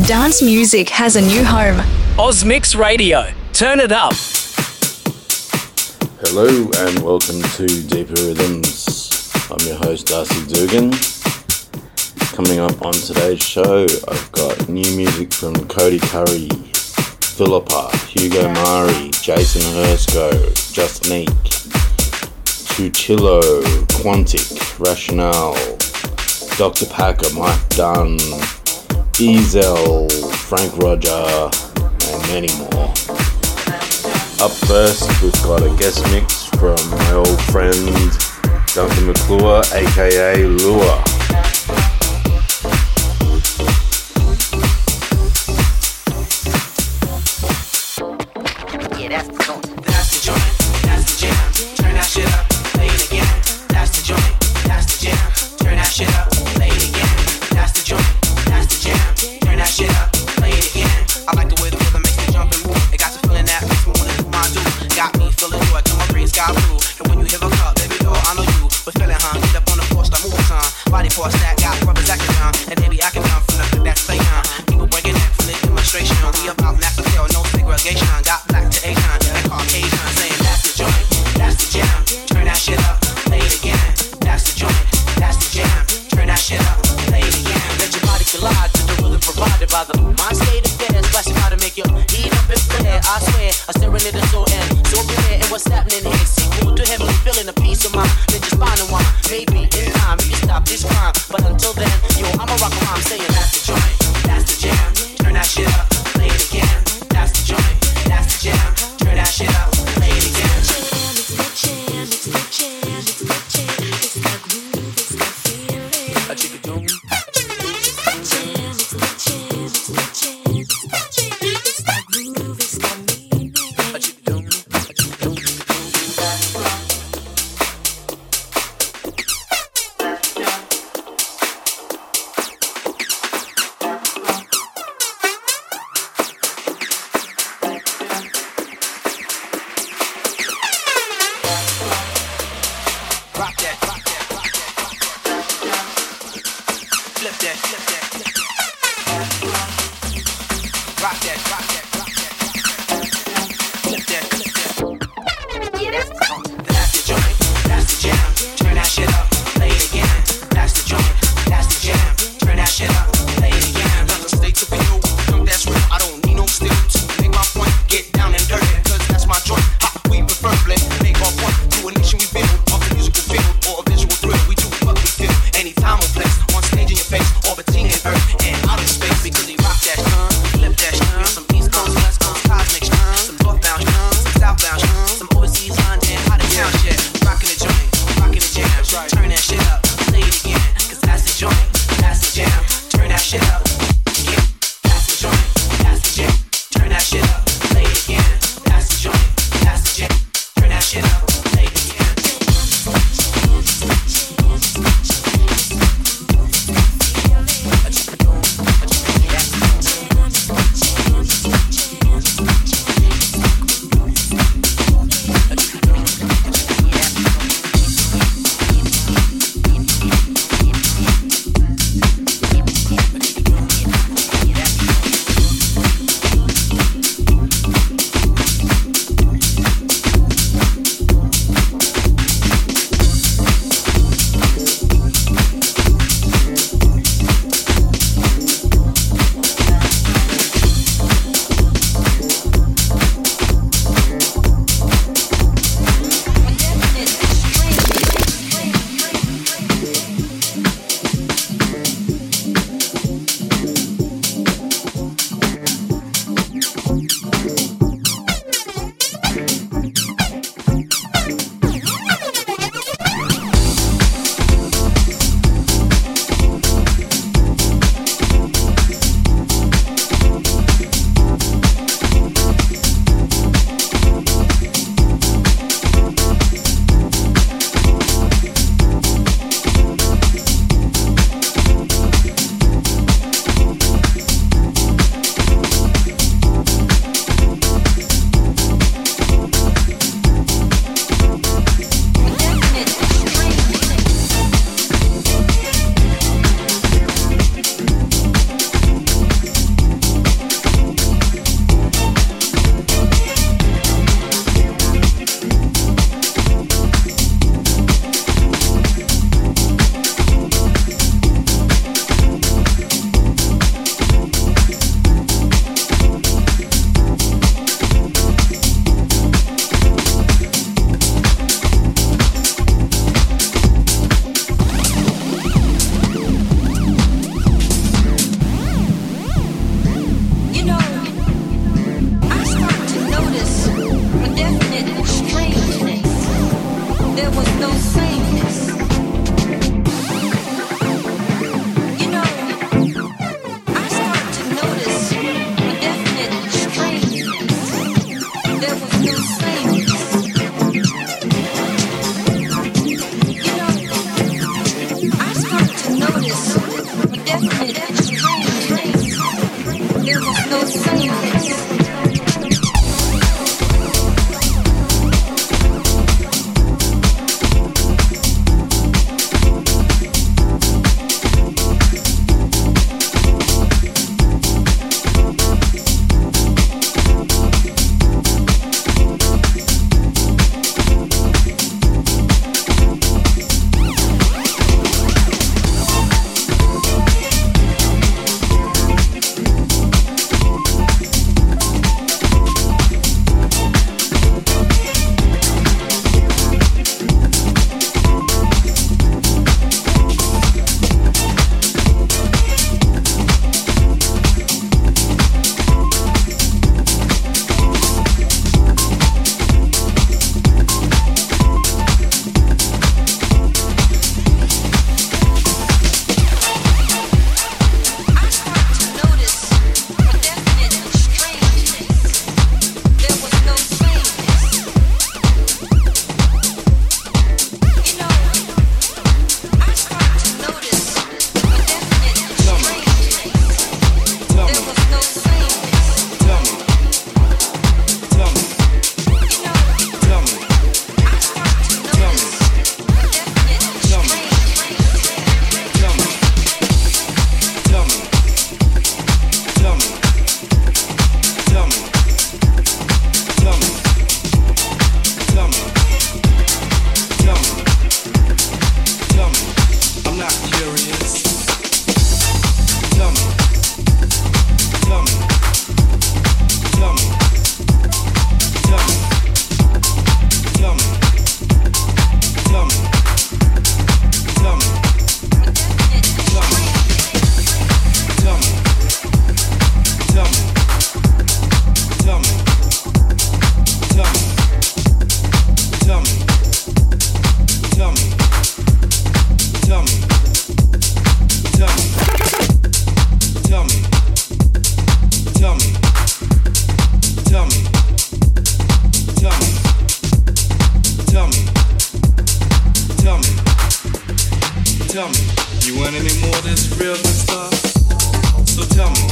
Dance music has a new home. Ozmix Radio. Turn it up. Hello and welcome to Deeper Rhythms. I'm your host Darcy Doogan. Coming up on today's show, I've got new music from Cody Currie, Philippa, Hugo Mari, Jason Hersco, Justnique, Tuccillo, Quantic, Rationale, Dr. Packer, Mike Dunn, Ezel, Franck Roger, and many more. Up first, we've got a guest mix from my old friend Duncan McClure, aka Lure. Today any more? Different sound with It's not as loud, you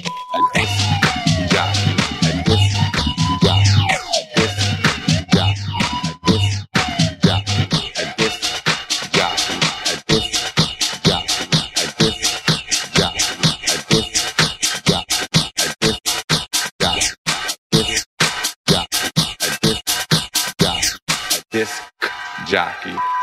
jockey.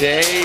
today.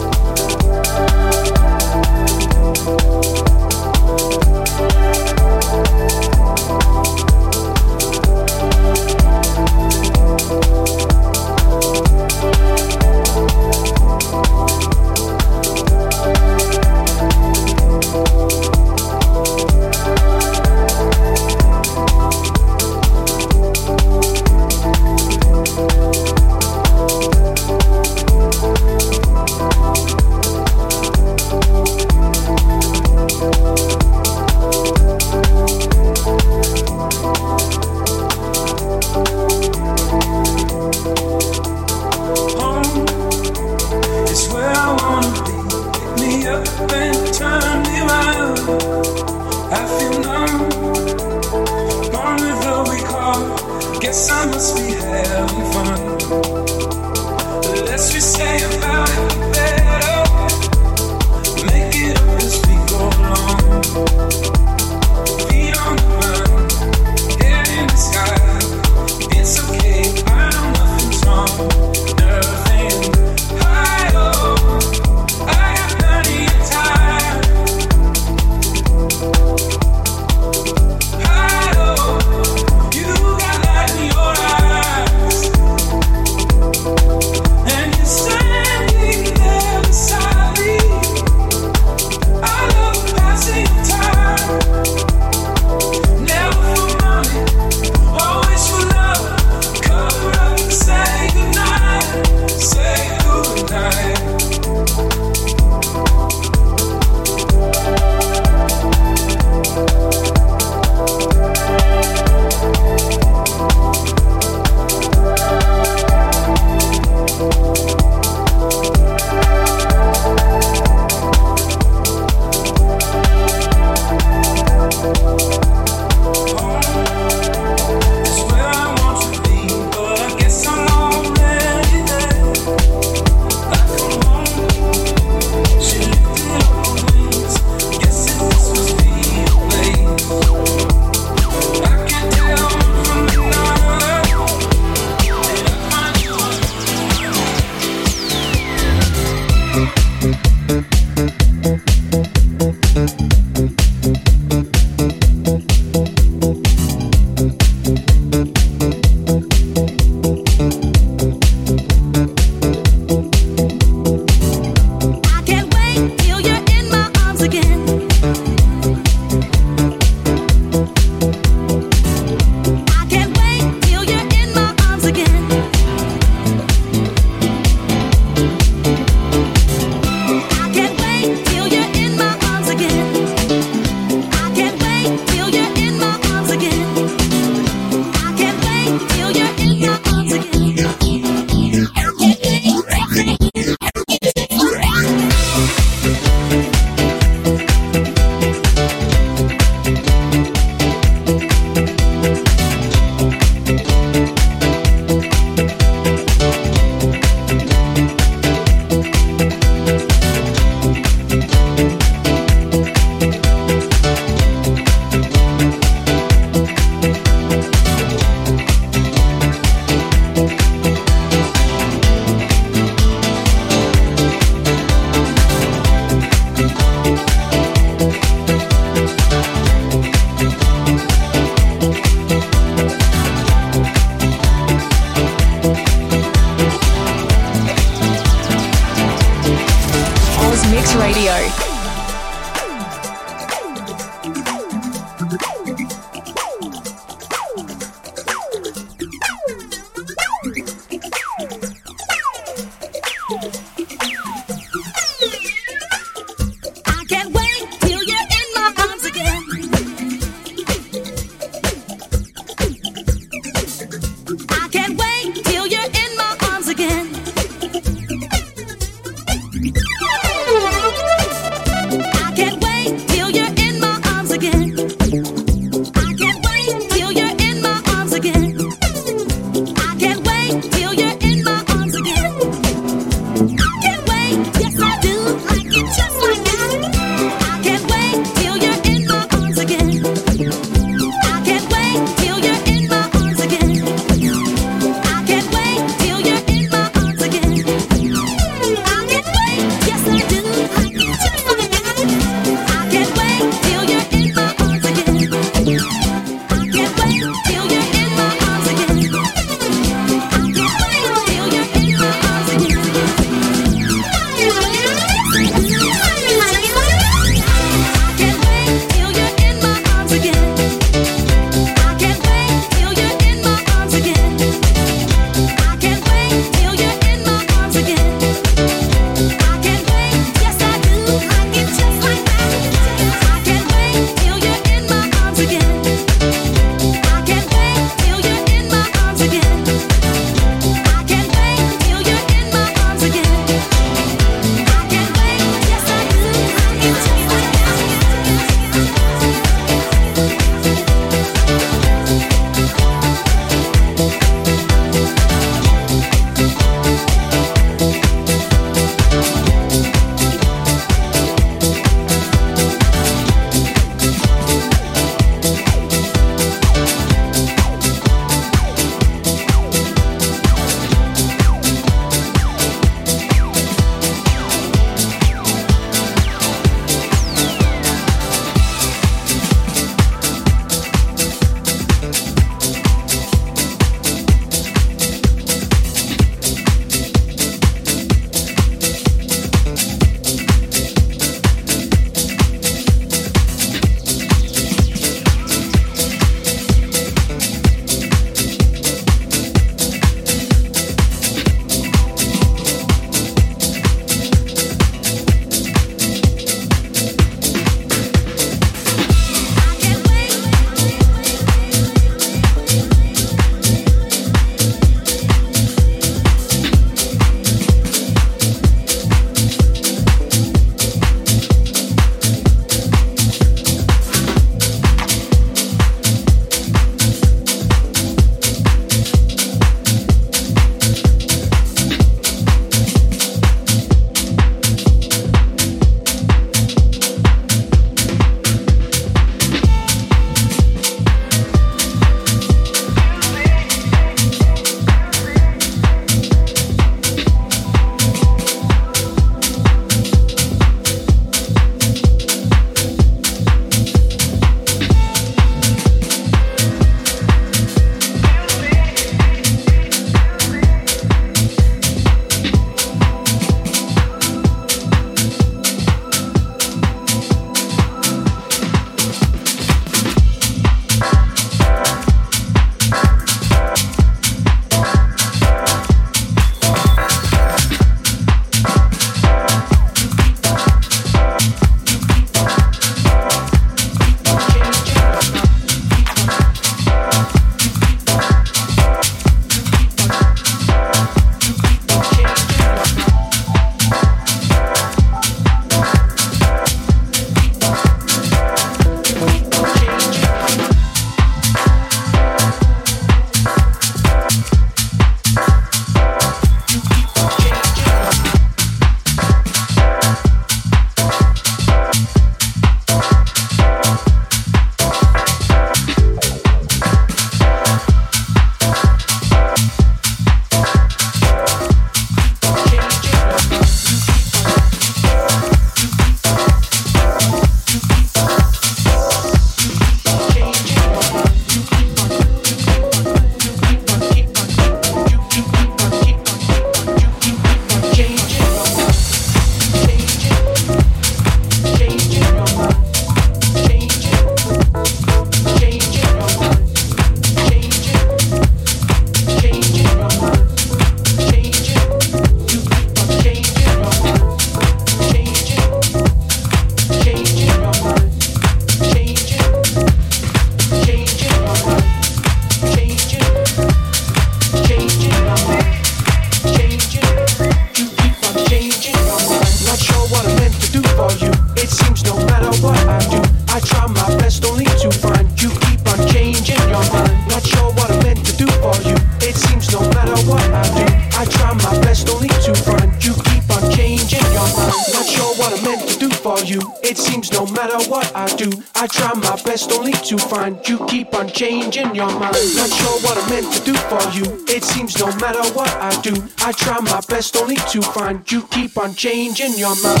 To find you keep on changing your mind.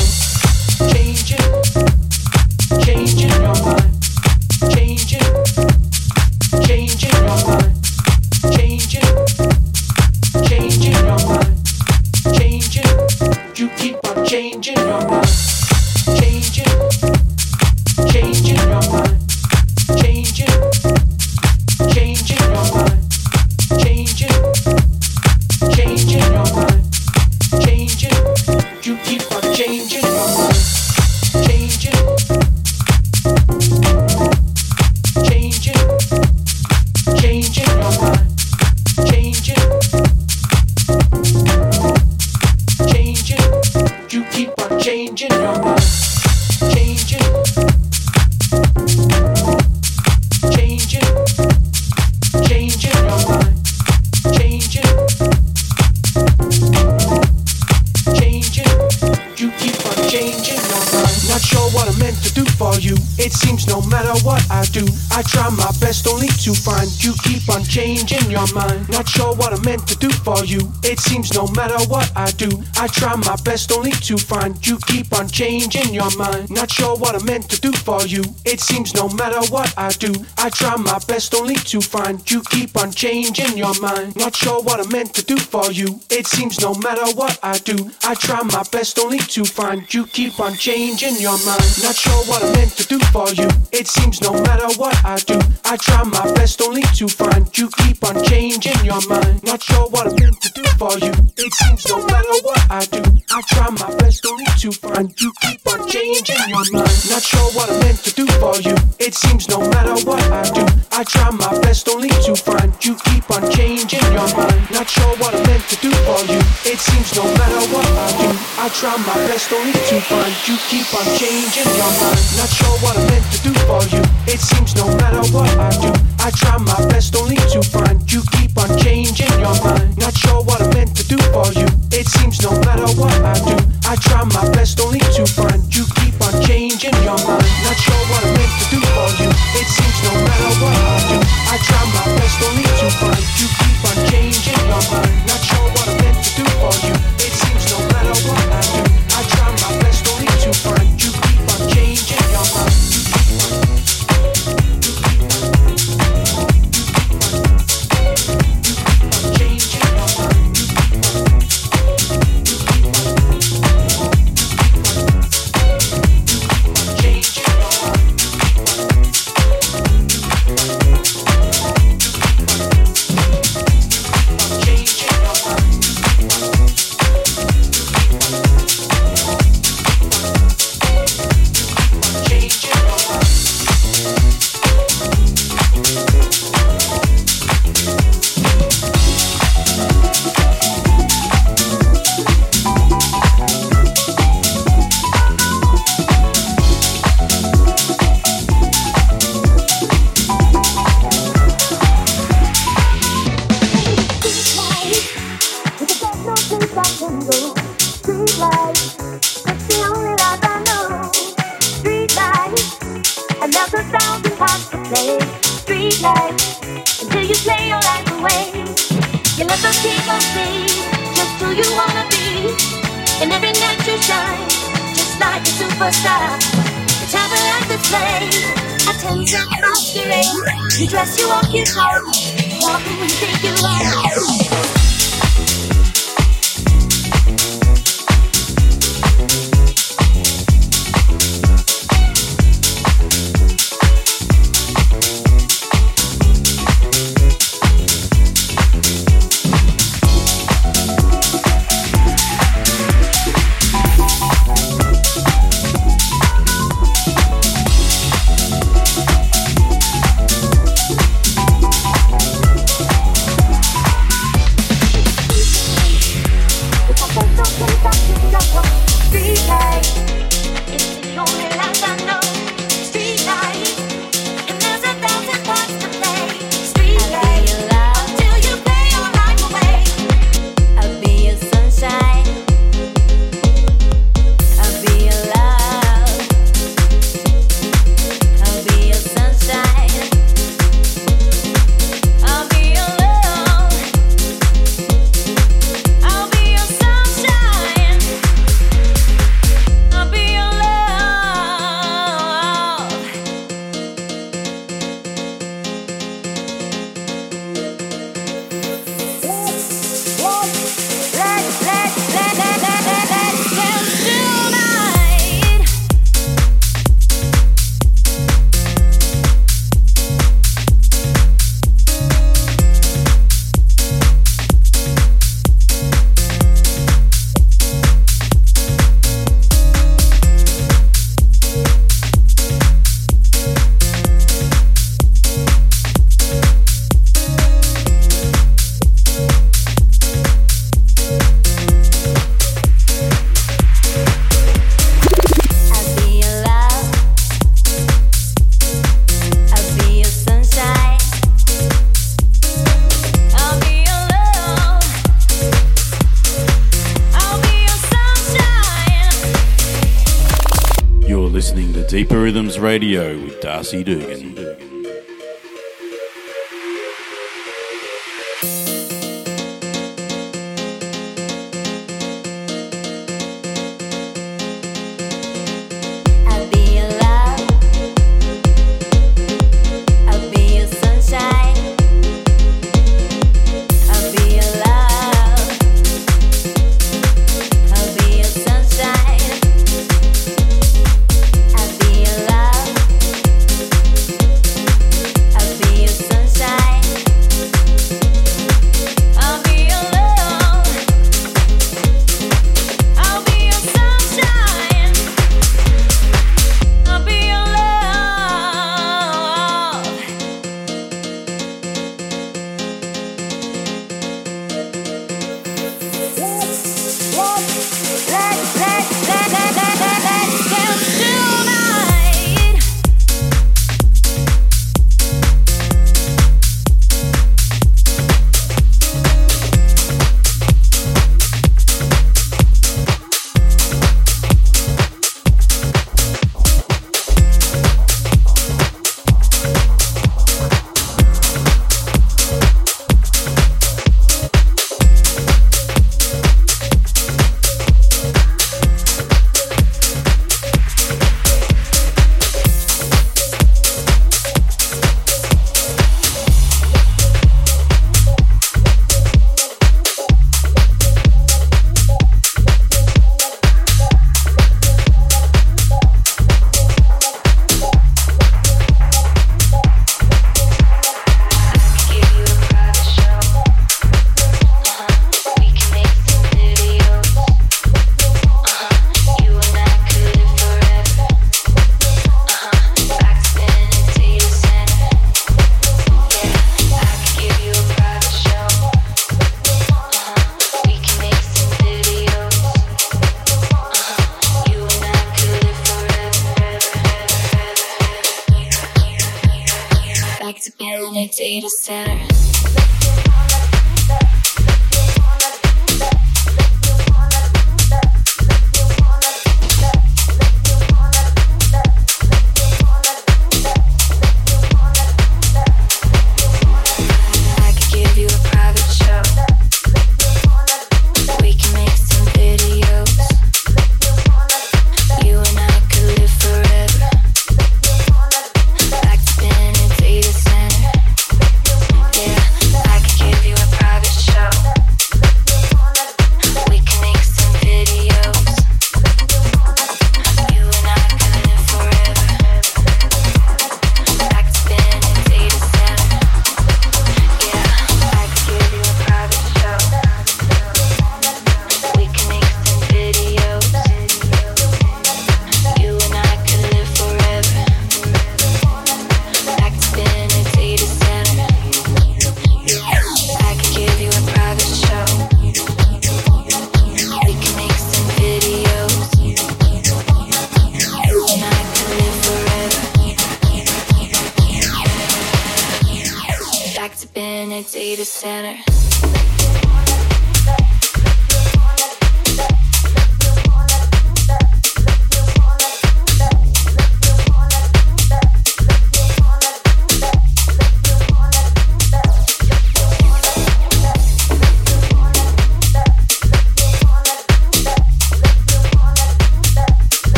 Changing you. It seems no matter what I do, I try my best only to find you keep on changing your mind. Not sure what I'm meant to do for you. It seems no matter what I do, I try my best only to find you keep on changing your mind. Not sure what I'm meant to do for you. It seems no matter what I do, I try my best only to find you keep on changing your mind. Not sure what I'm meant to do for you. It seems no matter what I do, I try my best only to find you keep on changing your mind. Not sure what I'm meant to do for you. It seems no matter what I do, I try my best only to find you keep on changing your mind. Not sure what I'm meant to do for you. It seems no matter what I do, I try my best only to find you keep on changing your mind. Not sure what I'm meant to do for you. It seems no matter what I do, I try my best only to find you keep on changing your mind. Not sure what I'm meant to do for you. It seems no matter what I do, I try my best only to find you keep on changing your mind. Not sure what I'm meant to do for you. It seems no matter what I do, I try my best only to find you Darcy Doogan.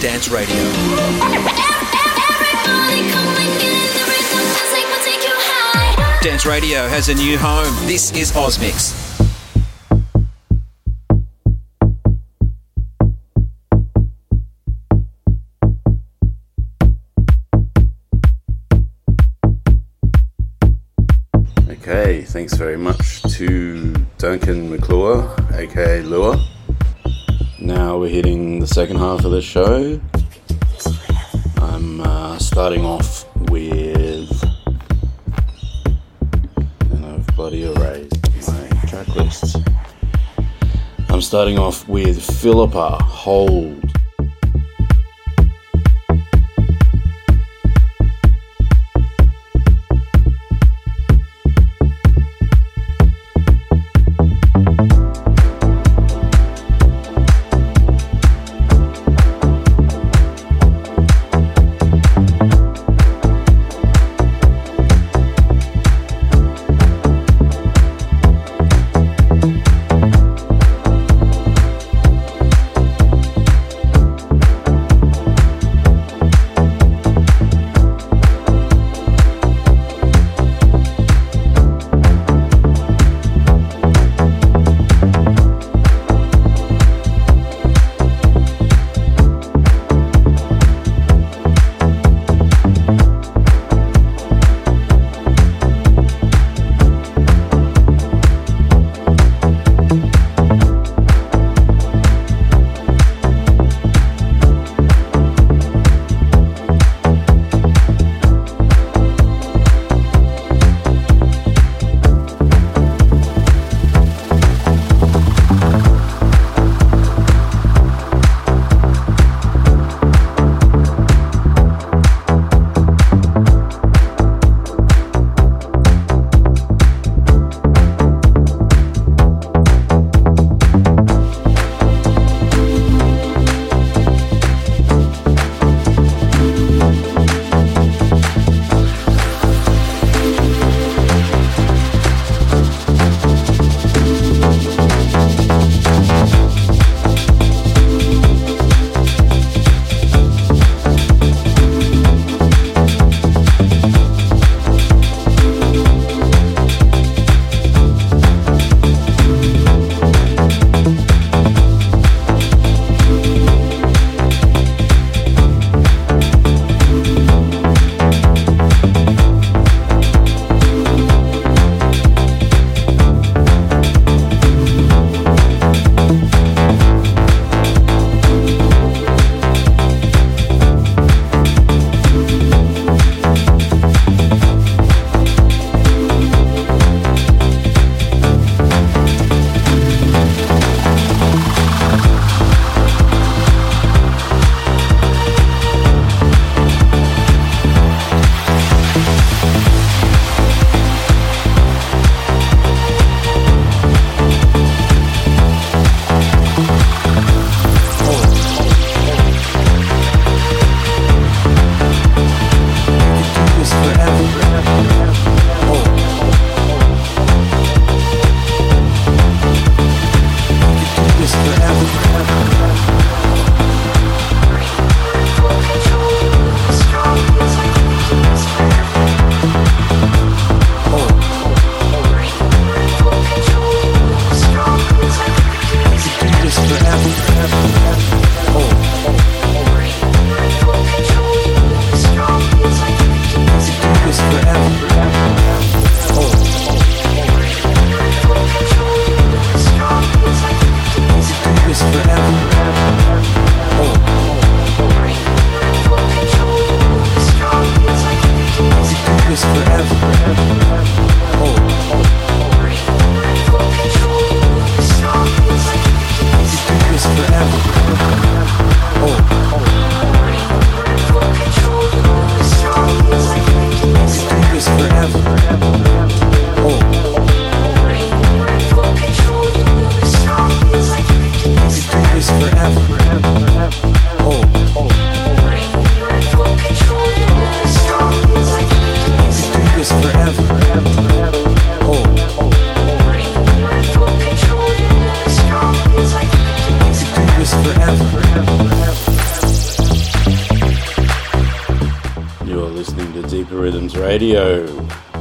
Dance Radio. Dance Radio has a new home. This is OzMix. Fill up a Whole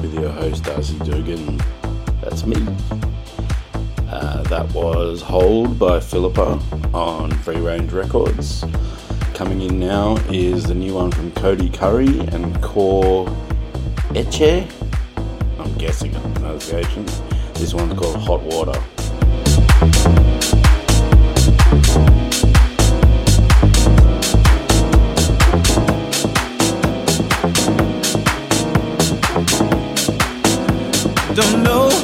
with your host Darcy Doogan. That's me. Uh, that was Hold by Philippa on Free Range Records. Coming in now is the new one from Cody Currie and Core Eche. I'm guessing on pronunciations. This one's called Hot Water. Don't know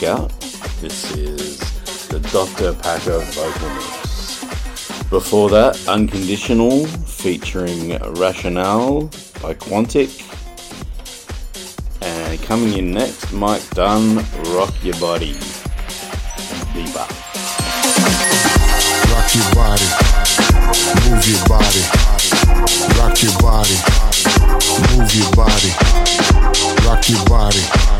Scout. This is the Dr. Packer vocal mix. Before that, Unconditional featuring Rationale by Quantic. And coming in next, Mike Dunn, Rock Your Body. Bebop. Rock your body, move your body, rock your body, move your body, rock your body,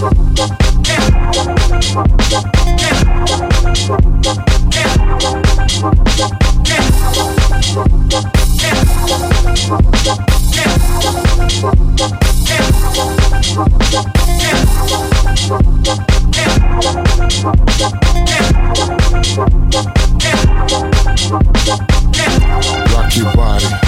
Rock your body,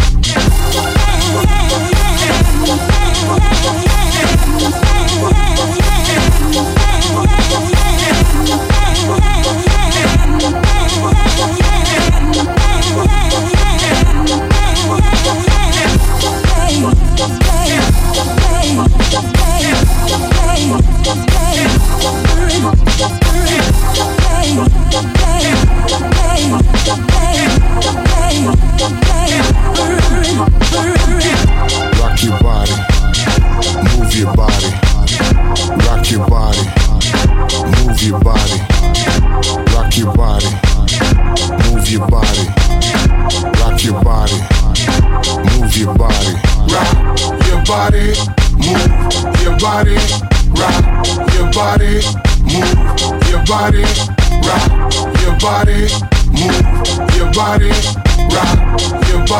Rock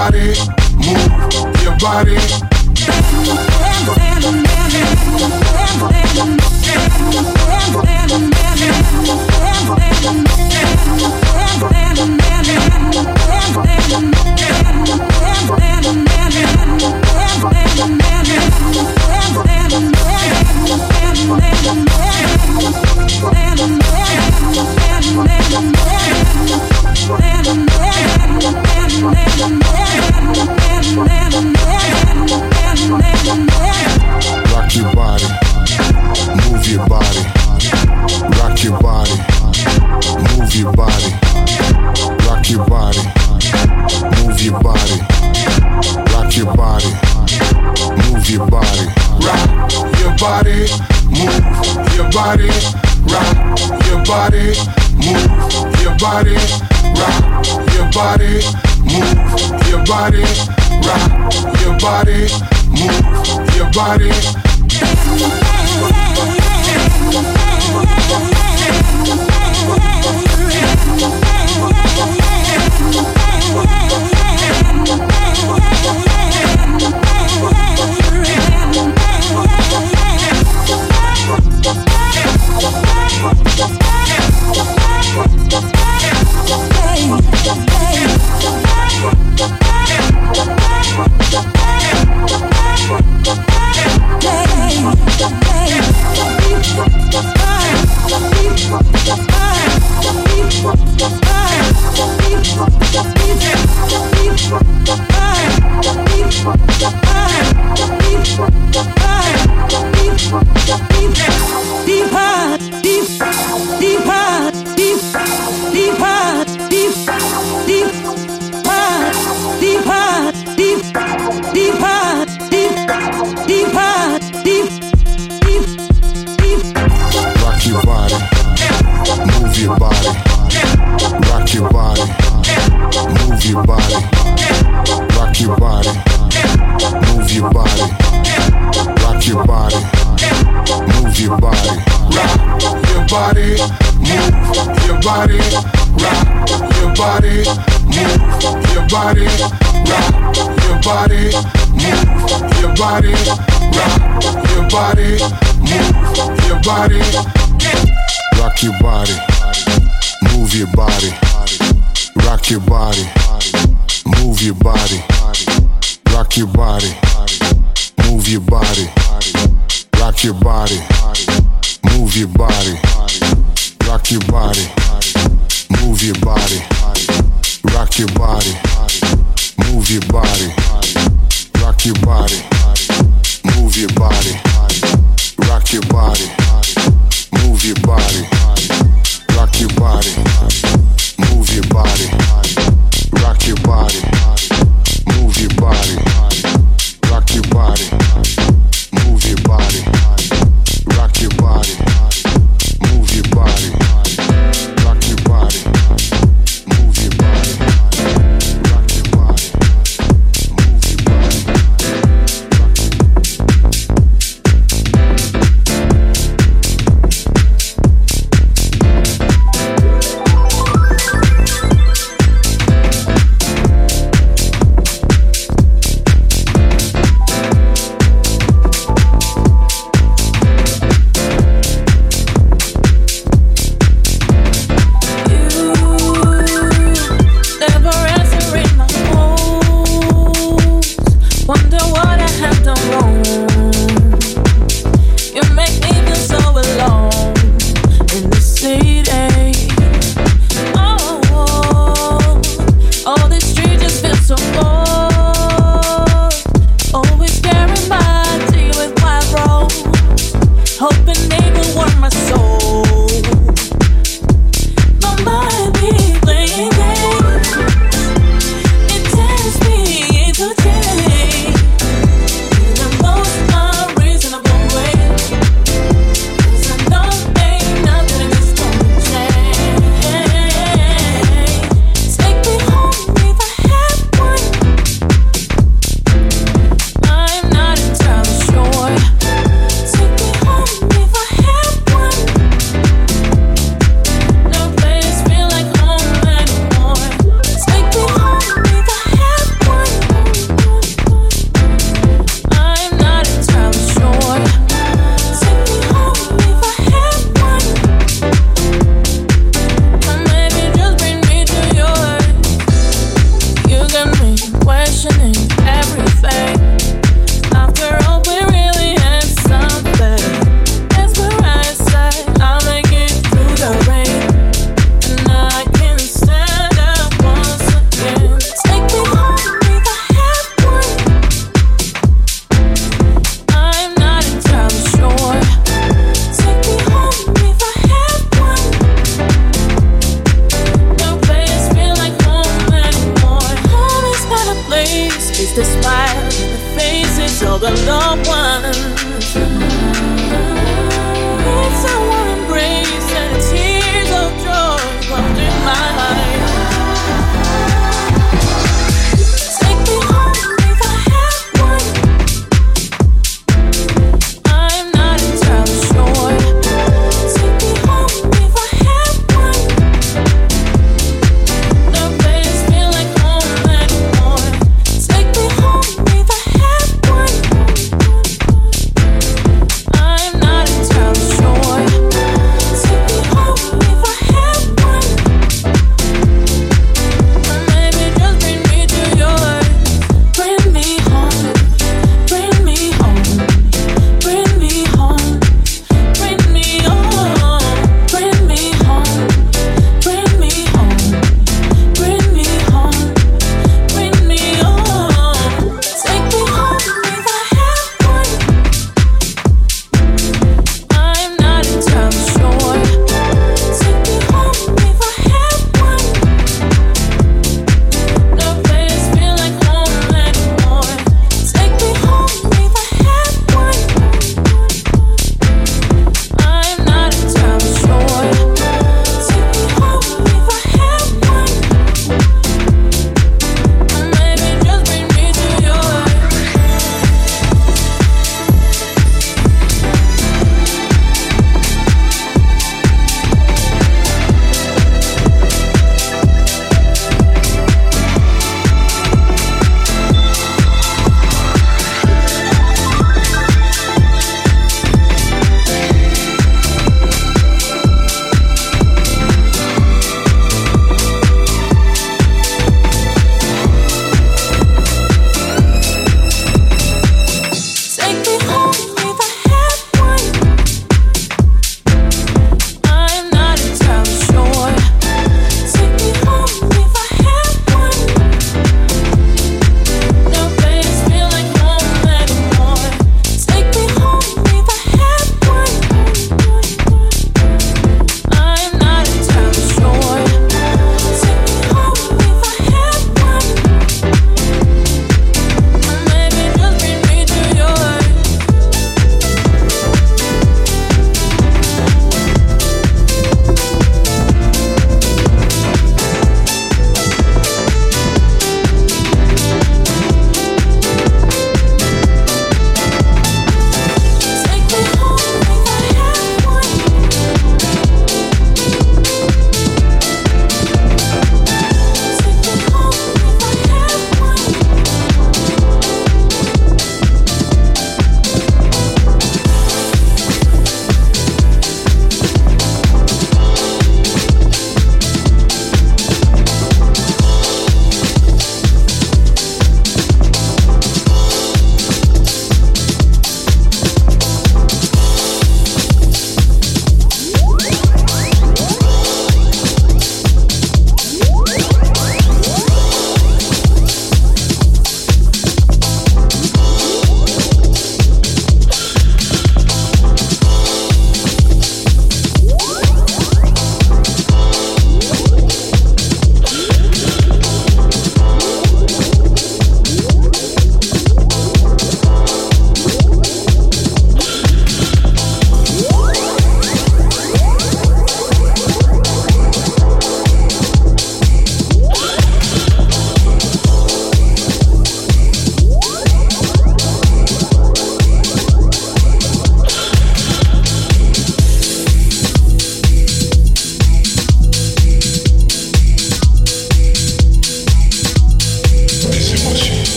body, move your body.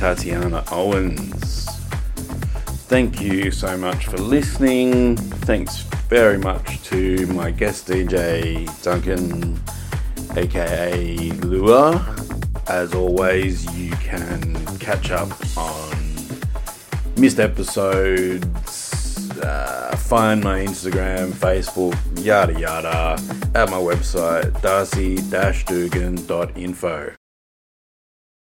Tatiana Owens. Thank you so much for listening. Thanks very much to my guest DJ Duncan, aka Lure. As always, you can catch up on missed episodes, uh, find my Instagram, Facebook, yada yada, at my website, darcy-doogan.info.